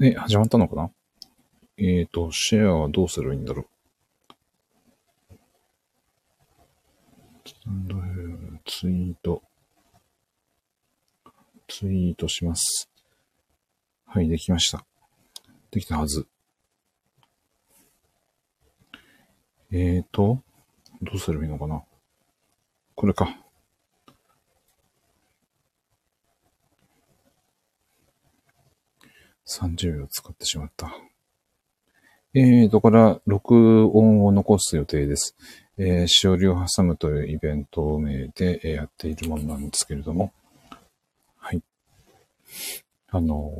え、始まったのかな？えっ、ー、と、シェアはどうすればいいんだろう？ツイート。ツイートします。はい、できました。できたはず。えーと、どうすればいいのかな？これか。30秒使ってしまった。えーと、これは録音を残す予定です。えー、しおりを挟むというイベント名でやっているものなんですけれども、はい。あの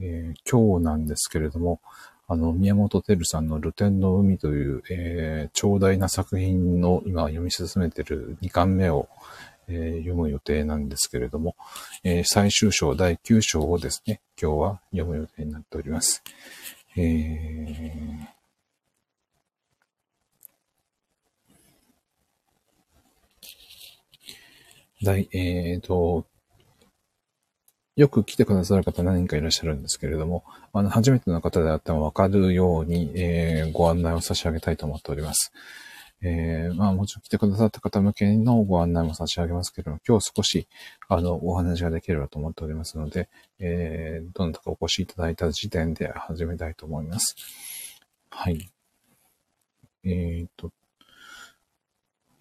えー、今日なんですけれども、あの、宮本照さんの露天の海という、えー、長大な作品の今読み進めている2巻目を、えー、読む予定なんですけれども、えー、最終章第9章をですね、今日は読む予定になっております。えー、第、えーと、よく来てくださる方何人かいらっしゃるんですけれども、あの、初めての方であってもわかるように、えー、ご案内を差し上げたいと思っております。えー、まあもちろん来てくださった方向けのご案内も差し上げますけれども、今日少し、あの、お話ができればと思っておりますので、えー、どなたかお越しいただいた時点で始めたいと思います。はい。えーと、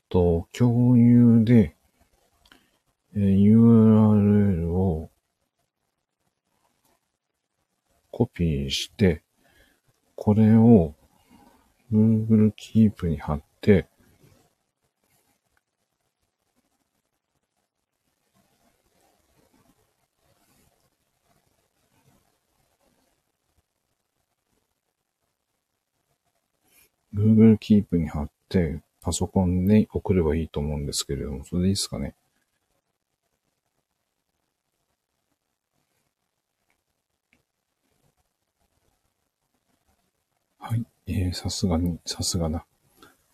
と、共有で、えー、URL をコピーして、これを Google Keep に貼って、Google Keep に貼って、パソコンに送ればいいと思うんですけれども、それでいいですかね？はい。えー、さすがに、さすがだ。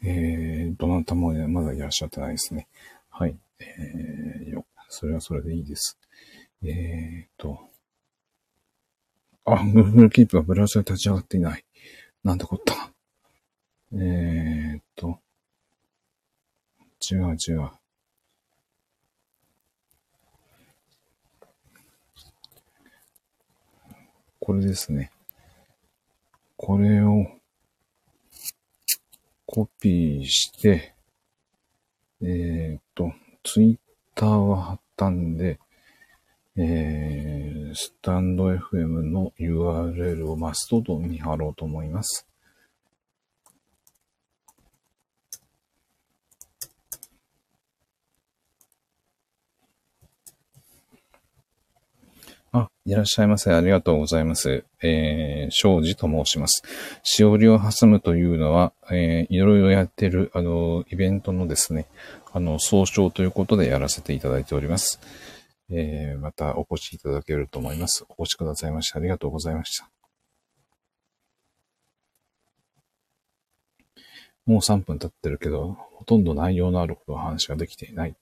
えー、どなたも、まだいらっしゃってないですね。はい。えー、よ、それはそれでいいです。えーと。あ、Google Keep はブラウザで立ち上がっていない。なんてこった。えーと。違う違う。これですね。これをコピーして、えっ、と、ツイッターは貼ったんで、えー、スタンド FM の URL をマストドンに貼ろうと思います。あ、いらっしゃいませ。ありがとうございます。えー、庄司と申します。しおりを挟むというのは、えー、いろいろやってる、あの、イベントのですね、あの、総称ということでやらせていただいております。えー、またお越しいただけると思います。お越しくださいましてありがとうございました。もう3分経ってるけど、ほとんど内容のあることの話ができていない。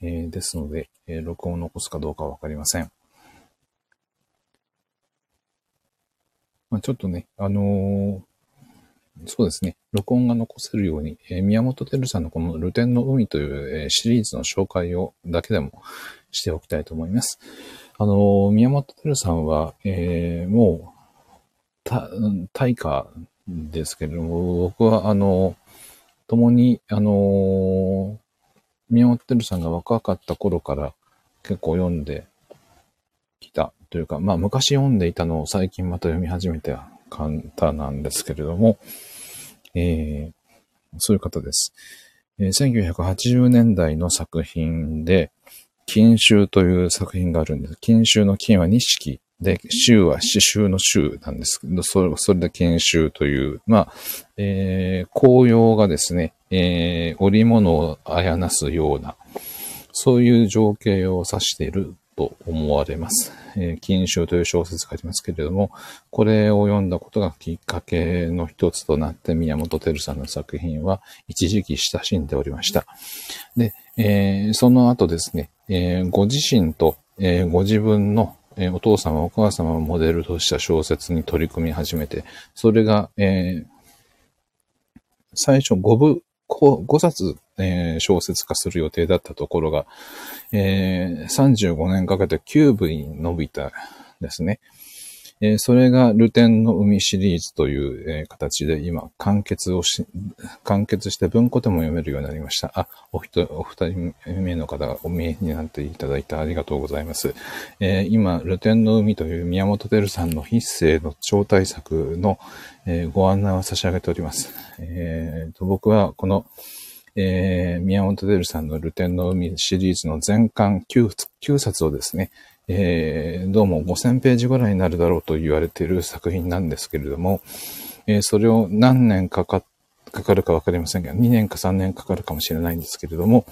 えー、ですので、えー、録音を残すかどうかわかりません。まあ、ちょっとね、あのー、そうですね、録音が残せるように、えー、宮本照さんのこの露天の海という、えー、シリーズの紹介をだけでもしておきたいと思います。あのー、宮本照さんは、えー、もう、た、大化ですけれども、僕は、あの、共に、あの、宮本照さんが若かった頃から結構読んできたというか、まあ昔読んでいたのを最近また読み始めた方なんですけれども、えー、そういう方です。えー、1980年代の作品で、金秋という作品があるんです。金秋の金は錦で、秋は刺繍の秋なんですけど、それそれで金秋という、まあ、えー、紅葉がですね、えー、織物をあやなすような、そういう情景を指していると思われます。えー、金秋という小説がありますけれども、これを読んだことがきっかけの一つとなって宮本照さんの作品は一時期親しんでおりました。で、えー、その後ですね、えー、ご自身と、え、ご自分のえ、お父様、お母様をモデルとした小説に取り組み始めて、それが、えー、最初5部、5冊、えー、小説化する予定だったところが、えー、35年かけて9部に伸びたですね。えー、それがルテンの海シリーズという、えー、形で今完結をし、完結して文庫でも読めるようになりました。あ、お一お二人目の方がお見えになっていただいてありがとうございます。えー、今、ルテンの海という宮本照さんの筆生の超大作の、えご案内を差し上げております。えーと、僕はこの、えー、宮本照さんのルテンの海シリーズの全巻 9, 9冊をですね、えー、どうも5000ページぐらいになるだろうと言われている作品なんですけれども、えー、それを何年かか、かかるかわかりませんが、2年か3年かかるかもしれないんですけれども、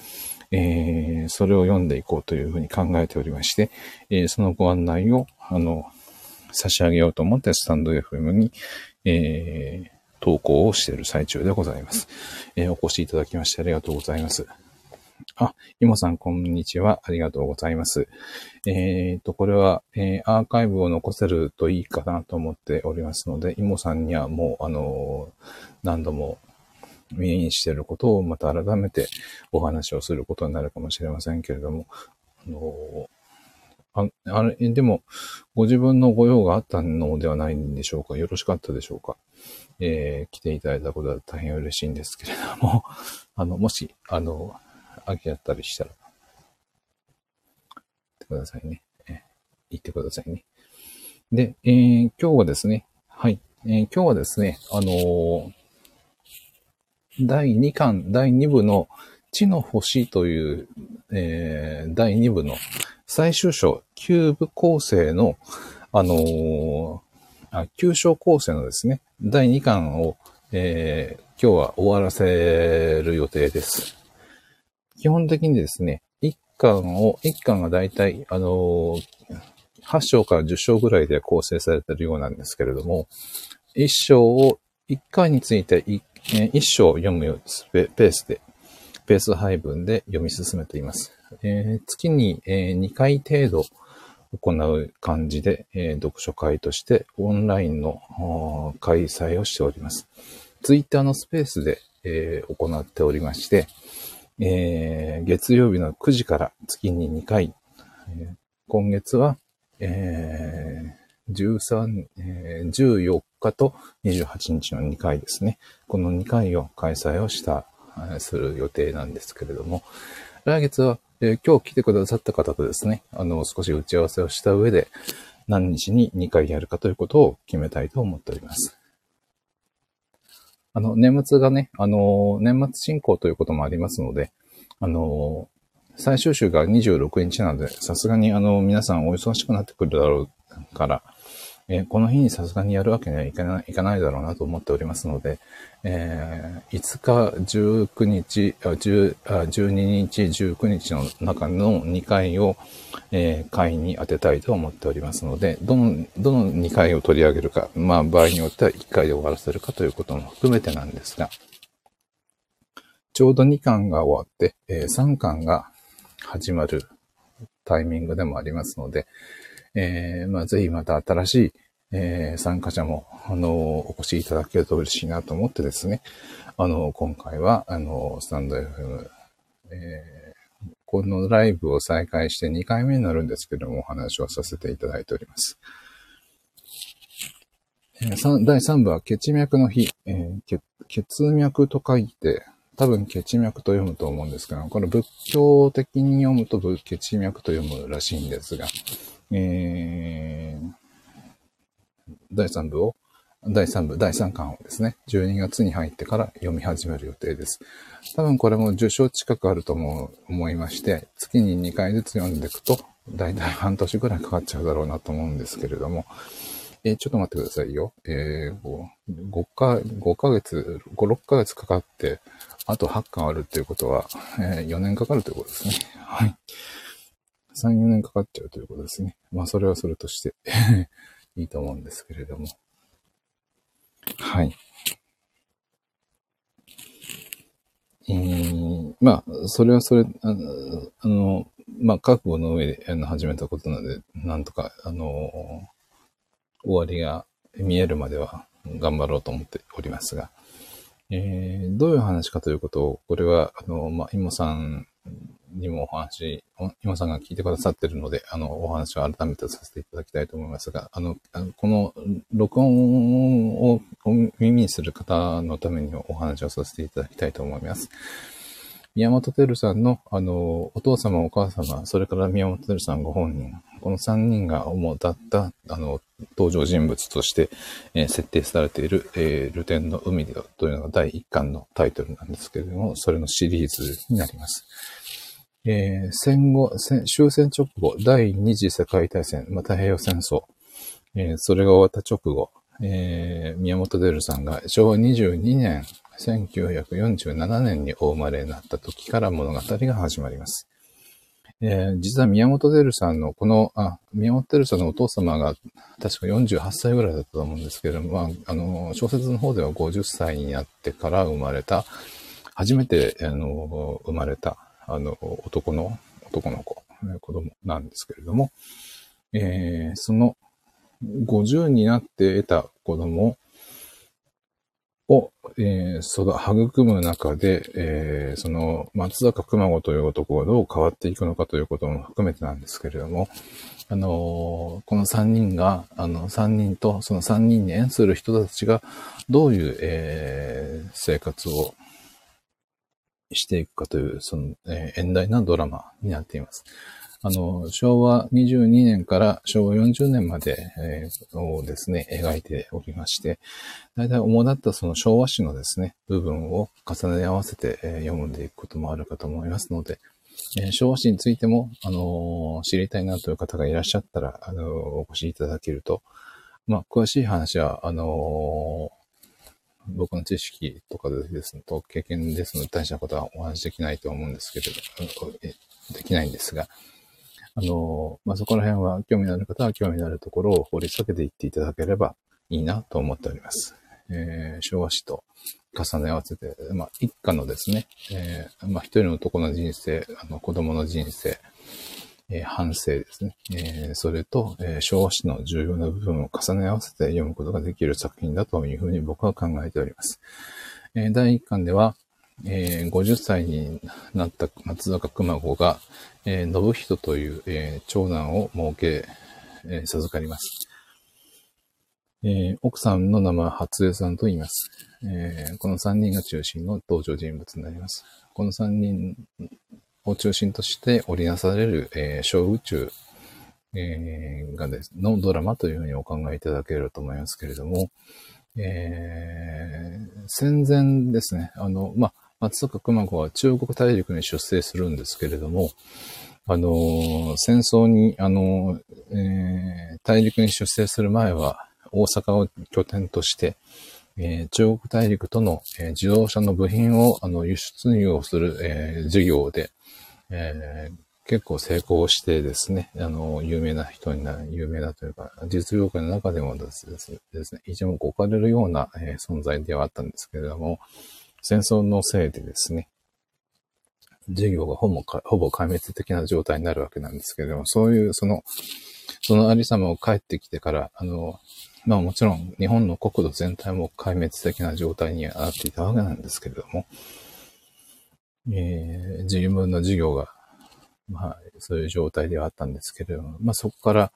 えー、それを読んでいこうというふうに考えておりまして、えそのご案内を、あの、差し上げようと思ってスタンド FM に、え投稿をしている最中でございます。えお越しいただきましてありがとうございます。あ、イモさん、こんにちは。ありがとうございます。えっ、ー、と、これは、えー、アーカイブを残せるといいかなと思っておりますので、イモさんにはもう、あの、何度も見にしていることをまた改めてお話をすることになるかもしれませんけれども、あのああれ、でも、ご自分のご用があったのではないんでしょうか？よろしかったでしょうか？えー、来ていただいたことは大変嬉しいんですけれども、あの、もし、あの、飽きちゃったりしたら、ってくださいね。え言ってくださいね。で、えー、今日はですね、はい、えー、今日はですね、あのー、第2巻、第2部の地の星という、えー、第2部の最終章、9部構成の、あのー、あ、9章構成のですね、第2巻を、えー、今日は終わらせる予定です。基本的にですね、1巻を、1巻がだいたい、あの8章から10章ぐらいで構成されているようなんですけれども、1章を、1回について 1, 1章を読むペースで、ペース配分で読み進めています。えー、月に、えー、2回程度行う感じで、えー、読書会としてオンラインの開催をしております。ツイッターのスペースで、えー、行っておりまして、えー、月曜日の9時から月に2回、えー、今月は、えー、13、えー、14日と28日の2回ですね。この2回を開催をした、する予定なんですけれども、来月は、え、今日来てくださった方とですね、あの、少し打ち合わせをした上で、何日に2回やるかということを決めたいと思っております。あの、年末がね、あの、年末進行ということもありますので、あの、最終週が26日なので、さすがにあの、皆さんお忙しくなってくるだろうから、え、この日にさすがにやるわけにはいかないいかないだろうなと思っておりますので、えー、5日、19日、あ10あ12日、19日の中の2回を、えー、会に当てたいと思っておりますので、どの、どの2回を取り上げるか、まあ場合によっては1回で終わらせるかということも含めてなんですが、ちょうど2巻が終わって、えー、3巻が始まるタイミングでもありますので、えー、まあ、ぜひまた新しい、えー、参加者も、あの、お越しいただけると嬉しいなと思ってですね、あの、今回は、あの、スタンド FM、えー、このライブを再開して2回目になるんですけども、お話をさせていただいております。えー、第3部は血脈の日、えー、血脈と書いて、多分血脈と読むと思うんですが、これ仏教的に読むと血脈と読むらしいんですが、え、第3部を、第3部、第3巻をですね、12月に入ってから読み始める予定です。多分これも10章近くあると思いまして、月に2回ずつ読んでいくと、だいたい半年ぐらいかかっちゃうだろうなと思うんですけれども、えー、ちょっと待ってくださいよ。えー、5, か、5ヶ月、5、6ヶ月かかって、あと8巻あるっていうことは、えー、4年かかるということですね。はい。3、4年かかっちゃうということですね。まあ、それはそれとして いいと思うんですけれども。はい。えー、まあ、それはそれ、あの、あのまあ、覚悟の上であの始めたことなので、なんとか、あの、終わりが見えるまでは頑張ろうと思っておりますが、えー、どういう話かということを、これは、あの、まあ、イモさんにもお話、今さんが聞いてくださってるので、あの、お話を改めてさせていただきたいと思いますが、あの、この録音を耳にする方のためにお話をさせていただきたいと思います。宮本照さんの、あの、お父様、お母様、それから宮本照さんご本人、この3人が主だった、あの、登場人物として、えー、設定されている、えー、ルテンの海でというのが第1巻のタイトルなんですけれども、それのシリーズになります。えー、戦後、終戦直後、第二次世界大戦、まあ、太平洋戦争、えー、それが終わった直後、えー、宮本デルさんが昭和22年、1947年にお生まれになった時から物語が始まります。えー、実は宮本デルさんのこの、あ、宮本デルさんのお父様が確か48歳ぐらいだったと思うんですけれども、まあ、あの、小説の方では50歳になってから生まれた、初めて、あの、生まれたあの、男の、男の子、子供なんですけれども、えー、その50になって得た子供を、えー、育む中で、えー、その松坂熊子という男がどう変わっていくのかということも含めてなんですけれども、あのー、この3人が、あの、3人とその3人に縁する人たちがどういう、えー、生活をしていくかという、その、えー、遠大なドラマになっています。あの、昭和22年から昭和40年まで、えー、をですね、描いておりまして、大体主だったその昭和史のですね、部分を重ね合わせて、えー、読んでいくこともあるかと思いますので、えー、昭和史についても、あの知りたいなという方がいらっしゃったら、あのお越しいただけると、まあ、詳しい話は、あの僕の知識とかですね、と経験ですので大したことはお話しできないと思うんですけれど、できないんですが、あの、まあ、そこら辺は興味のある方は興味のあるところを掘り下げていっていただければいいなと思っております。えー、昭和史と重ね合わせて、まあ、一家のですね、えー、まあ、一人の男の人生、あの、子供の人生、え、反省ですね。え、それと、えー、昭和史の重要な部分を重ね合わせて読むことができる作品だというふうに僕は考えております。え、第1巻では、え、50歳になった松坂熊子が、え、信人という、え、長男を設け、え、授かります。えー、奥さんの名前は初江さんと言います。えー、この3人が中心の登場人物になります。この3人を中心として織りなされる、えー、小宇宙、えー、がですのドラマというふうにお考えいただけると思いますけれども、えー、戦前ですね、あの、まあ、松坂熊子は中国大陸に出征するんですけれども、あの、戦争に、あの、えー、大陸に出征する前は、大阪を拠点として、えー、中国大陸との、えー、自動車の部品をあの輸出入をする、えー、事業で、えー、結構成功してですね、あの、有名な人になる、有名なというか、実業界の中でもですね、一目置かれるような、えー、存在ではあったんですけれども、戦争のせいでですね、事業がほぼほぼ壊滅的な状態になるわけなんですけれども、そういう、その、そのありさまを帰ってきてから、あの、まあもちろん日本の国土全体も壊滅的な状態にはなっていたわけなんですけれども、えー、自分の事業が、まあ、そういう状態ではあったんですけれども、まあ、そこから、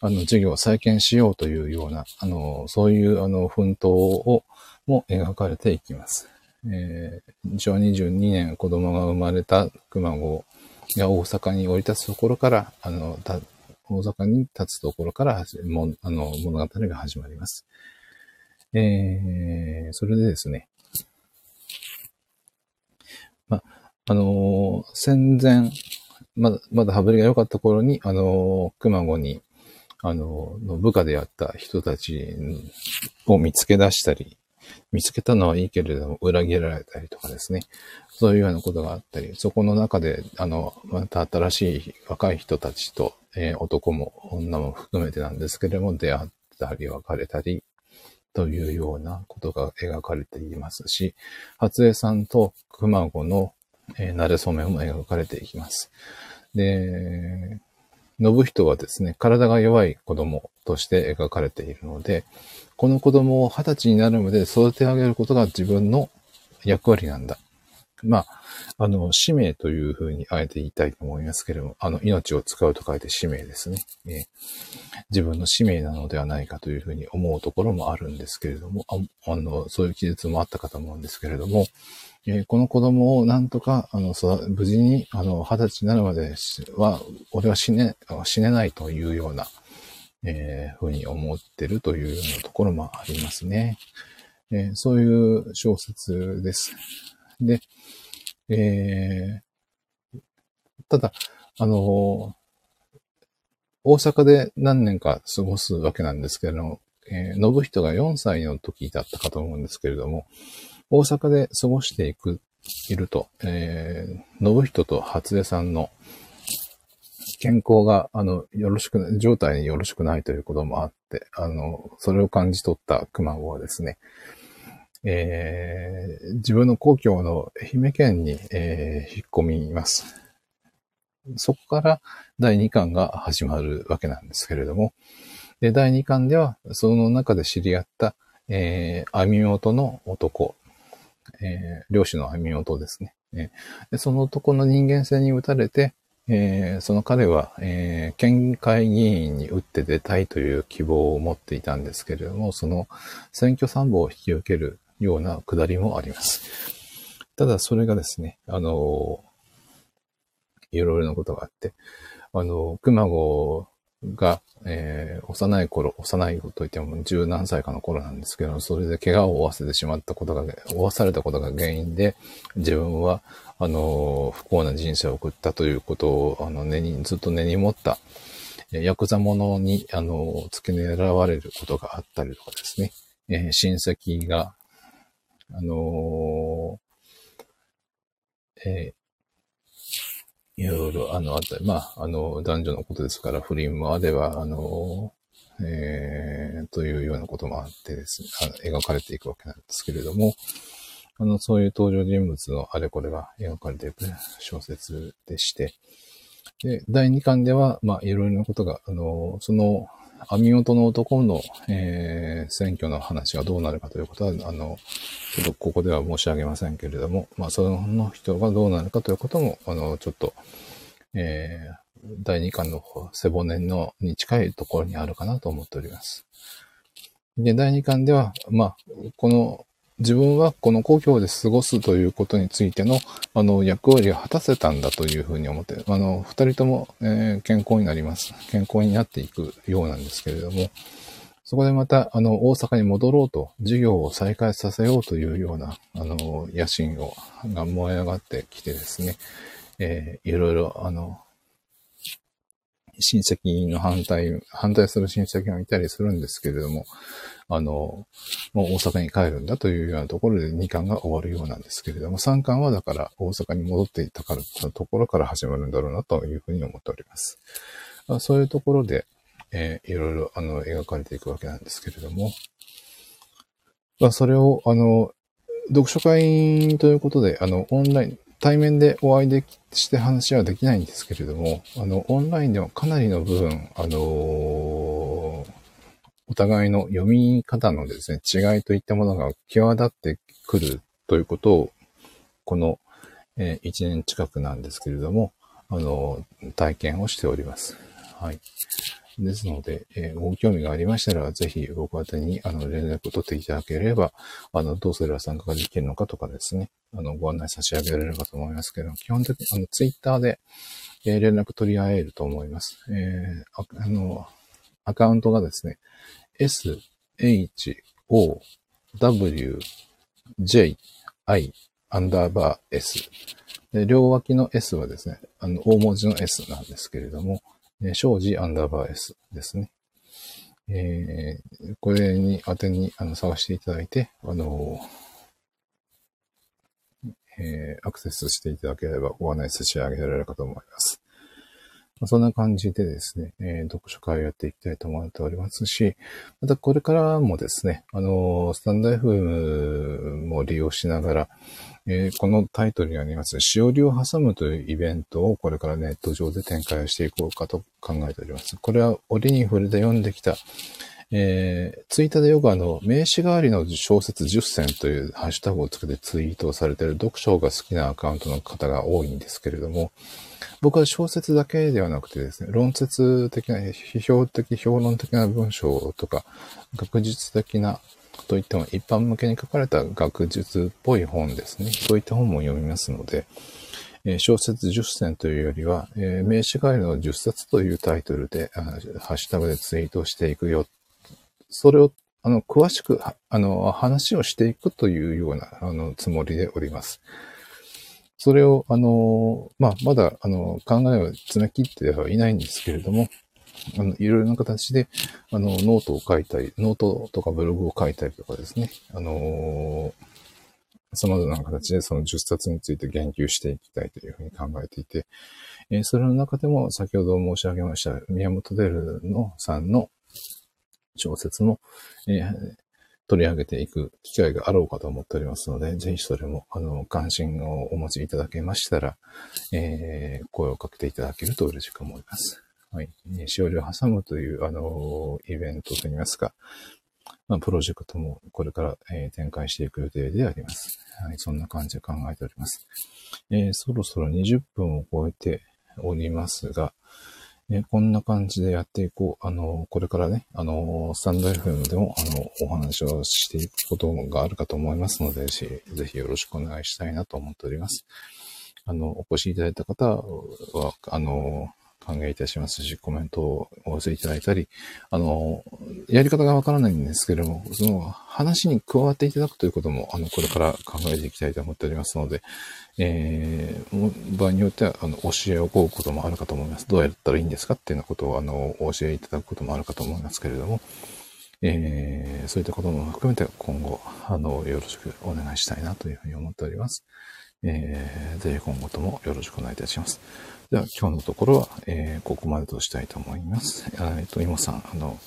あの、事業を再建しようというような、あの、そういう、あの、奮闘を、も描かれていきます。えー、昭和22年子供が生まれた熊子が大阪に降り立つところから、あの、大阪に立つところからも、あの、物語が始まります。えー、それでですね、ま、あのー、戦前、まだ、まだ羽振りが良かった頃に、あのー、熊子に、あのー、部下であった人たちを見つけ出したり、見つけたのはいいけれども、裏切られたりとかですね。そういうようなことがあったり、そこの中で、あの、また新しい若い人たちと、えー、男も女も含めてなんですけれども、出会ったり別れたり、というようなことが描かれていますし、初江さんと熊子の、えー、慣れ初めも描かれていきます。で、信人はですね、体が弱い子供として描かれているので、この子供を二十歳になるまで育て上げることが自分の役割なんだ。まあ、あの、使命というふうにあえて言いたいと思いますけれども、あの、命を使うと書いて使命ですね。えー、自分の使命なのではないかというふうに思うところもあるんですけれども、ああの、そういう記述もあったかと思うんですけれども、えー、この子供をなんとか、あの、無事に、あの、二十歳になるまでは、俺は死ね、死ねないというような、えー、ふうに思ってるというようなところもありますね。えー、そういう小説です。で、えー、ただ、あの、大阪で何年か過ごすわけなんですけれども、えー、信人が4歳の時だったかと思うんですけれども、大阪で過ごしていく、いると、えー、信人と初江さんの健康が、あの、よろしく、状態によろしくないということもあって、あの、それを感じ取った熊子はですね、えー、自分の故郷の愛媛県に、えー、引っ込みます。そこから第2巻が始まるわけなんですけれども、で第2巻では、その中で知り合った、えー、網元の男、えー、漁師の網元ですね。えー、でその男の人間性に打たれて、えー、その彼は、えー、県会議員に打って出たいという希望を持っていたんですけれども、その選挙参謀を引き受けるようなくだりもあります。ただそれがですね、あの、いろいろなことがあって、あの、熊子が、えー、幼い頃、幼いといっても十何歳かの頃なんですけど、それで怪我を負わせてしまったことが、負わされたことが原因で、自分は、あの、不幸な人生を送ったということを、あの、根に、ずっと根に持った、ヤクザ者に、あの、付け狙われることがあったりとかですね、えー、親戚が、あのー、えー、いろいろ、あの、あったり、まあ、あの、男女のことですから、不倫もあれば、あの、えー、というようなこともあってですね、あの描かれていくわけなんですけれども、あの、そういう登場人物のあれこれが描かれていく小説でして、で、第2巻では、まあ、いろいろなことが、あの、その、網元の男の、えー、選挙の話がどうなるかということは、あの、ちょっとここでは申し上げませんけれども、まあ、その人がどうなるかということも、あの、ちょっと、えー、第2巻の背骨のに近いところにあるかなと思っております。で、第2巻では、まあ、この自分はこの故郷で過ごすということについての、あの、役割を果たせたんだというふうに思って、あの、二人とも、えー、健康になります。健康になっていくようなんですけれども、そこでまた、あの、大阪に戻ろうと、授業を再開させようというような、あの、野心を、が燃え上がってきてですね、えー、いろいろ、あの、親戚の反対、反対する親戚がいたりするんですけれども、あの、もう大阪に帰るんだというようなところで2巻が終わるようなんですけれども、3巻はだから大阪に戻っていたからところから始まるんだろうなというふうに思っております。そういうところで、えー、いろいろあの描かれていくわけなんですけれども、まあ、それを、あの、読書会ということで、あの、オンライン、対面でお会いできして話はできないんですけれども、あの、オンラインではかなりの部分、あのー、お互いの読み方のですね、違いといったものが際立ってくるということを、この、えー、1年近くなんですけれども、あの、体験をしております。はい。ですので、えー、ご興味がありましたら、ぜひ僕宛にあの連絡を取っていただければ、あの、どうすれば参加ができるのかとかですね、あの、ご案内差し上げられるかと思いますけど、基本的に、あの、ツイッターで、えー、連絡取り合えると思います。えー、ああの、アカウントがですね、s, h, o, w, j, i, アンダーバー s。で両脇の s はですね、あの、大文字の s なんですけれども、えー、生じアンダーバー S ですね。えー、これに当てにあの探していただいて、あのえー、アクセスしていただければご案内差し上げられるかと思います。そんな感じでですね、えー、読書会をやっていきたいと思っておりますし、またこれからもですね、あのー、スタンド FM も利用しながら、えー、このタイトルにあります、しおりを挟むというイベントをこれからネット上で展開していこうかと考えております。これは折に触れて読んできた、えー、ツイッターでヨガの名詞代わりの小説10選というハッシュタグをつけてツイートをされている読書が好きなアカウントの方が多いんですけれども、僕は小説だけではなくてですね、論説的な、批評的、評論的な文章とか、学術的なといっても一般向けに書かれた学術っぽい本ですね。そういった本も読みますので、え小説10選というよりは、え名詞代わりの10冊というタイトルで、ハッシュタグでツイートしていくよそれを、あの、詳しく、あの、話をしていくというような、あの、つもりでおります。それを、あの、まあ、まだ、あの、考えを詰め切ってはいないんですけれども、あの、いろいろな形で、あの、ノートを書いたり、ノートとかブログを書いたりとかですね、あの様々な形でその10冊について言及していきたいというふうに考えていて、えー、それの中でも先ほど申し上げました宮本輝のさんの小説も、えー、取り上げていく機会があろうかと思っておりますので、ぜひそれも、あの、関心をお持ちいただけましたら、えー、声をかけていただけると嬉しく思います。はい。しおりを挟むという、あの、イベントといいますか、まあ、プロジェクトもこれから、えー、展開していく予定であります。はい。そんな感じで考えております。えー、そろそろ20分を超えておりますが、えこんな感じでやっていこう。あの、これからね、あの、スタンド FM でも、あの、お話をしていくことがあるかと思いますので、ぜひよろしくお願いしたいなと思っております。あの、お越しいただいた方は、あの、歓迎いたしますし、コメントをお寄せいただいたり、あの、やり方がわからないんですけれども、その話に加わっていただくということも、あの、これから考えていきたいと思っておりますので、えー、場合によっては、あの、教えを請うこともあるかと思います。どうやったらいいんですかっていうようなことを、あの、お教えいただくこともあるかと思いますけれども、えー、そういったことも含めて今後、あの、よろしくお願いしたいなというふうに思っております。えー、ぜひ今後ともよろしくお願いいたします。では、今日のところは、えー、ここまでとしたいと思います。えっと、イモさん、あの、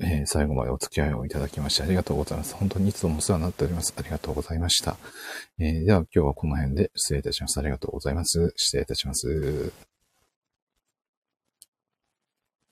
えー、最後までお付き合いをいただきましてありがとうございます。本当にいつもお世話になっております。ありがとうございました。えー、では今日はこの辺で失礼いたします。ありがとうございます。失礼いたします。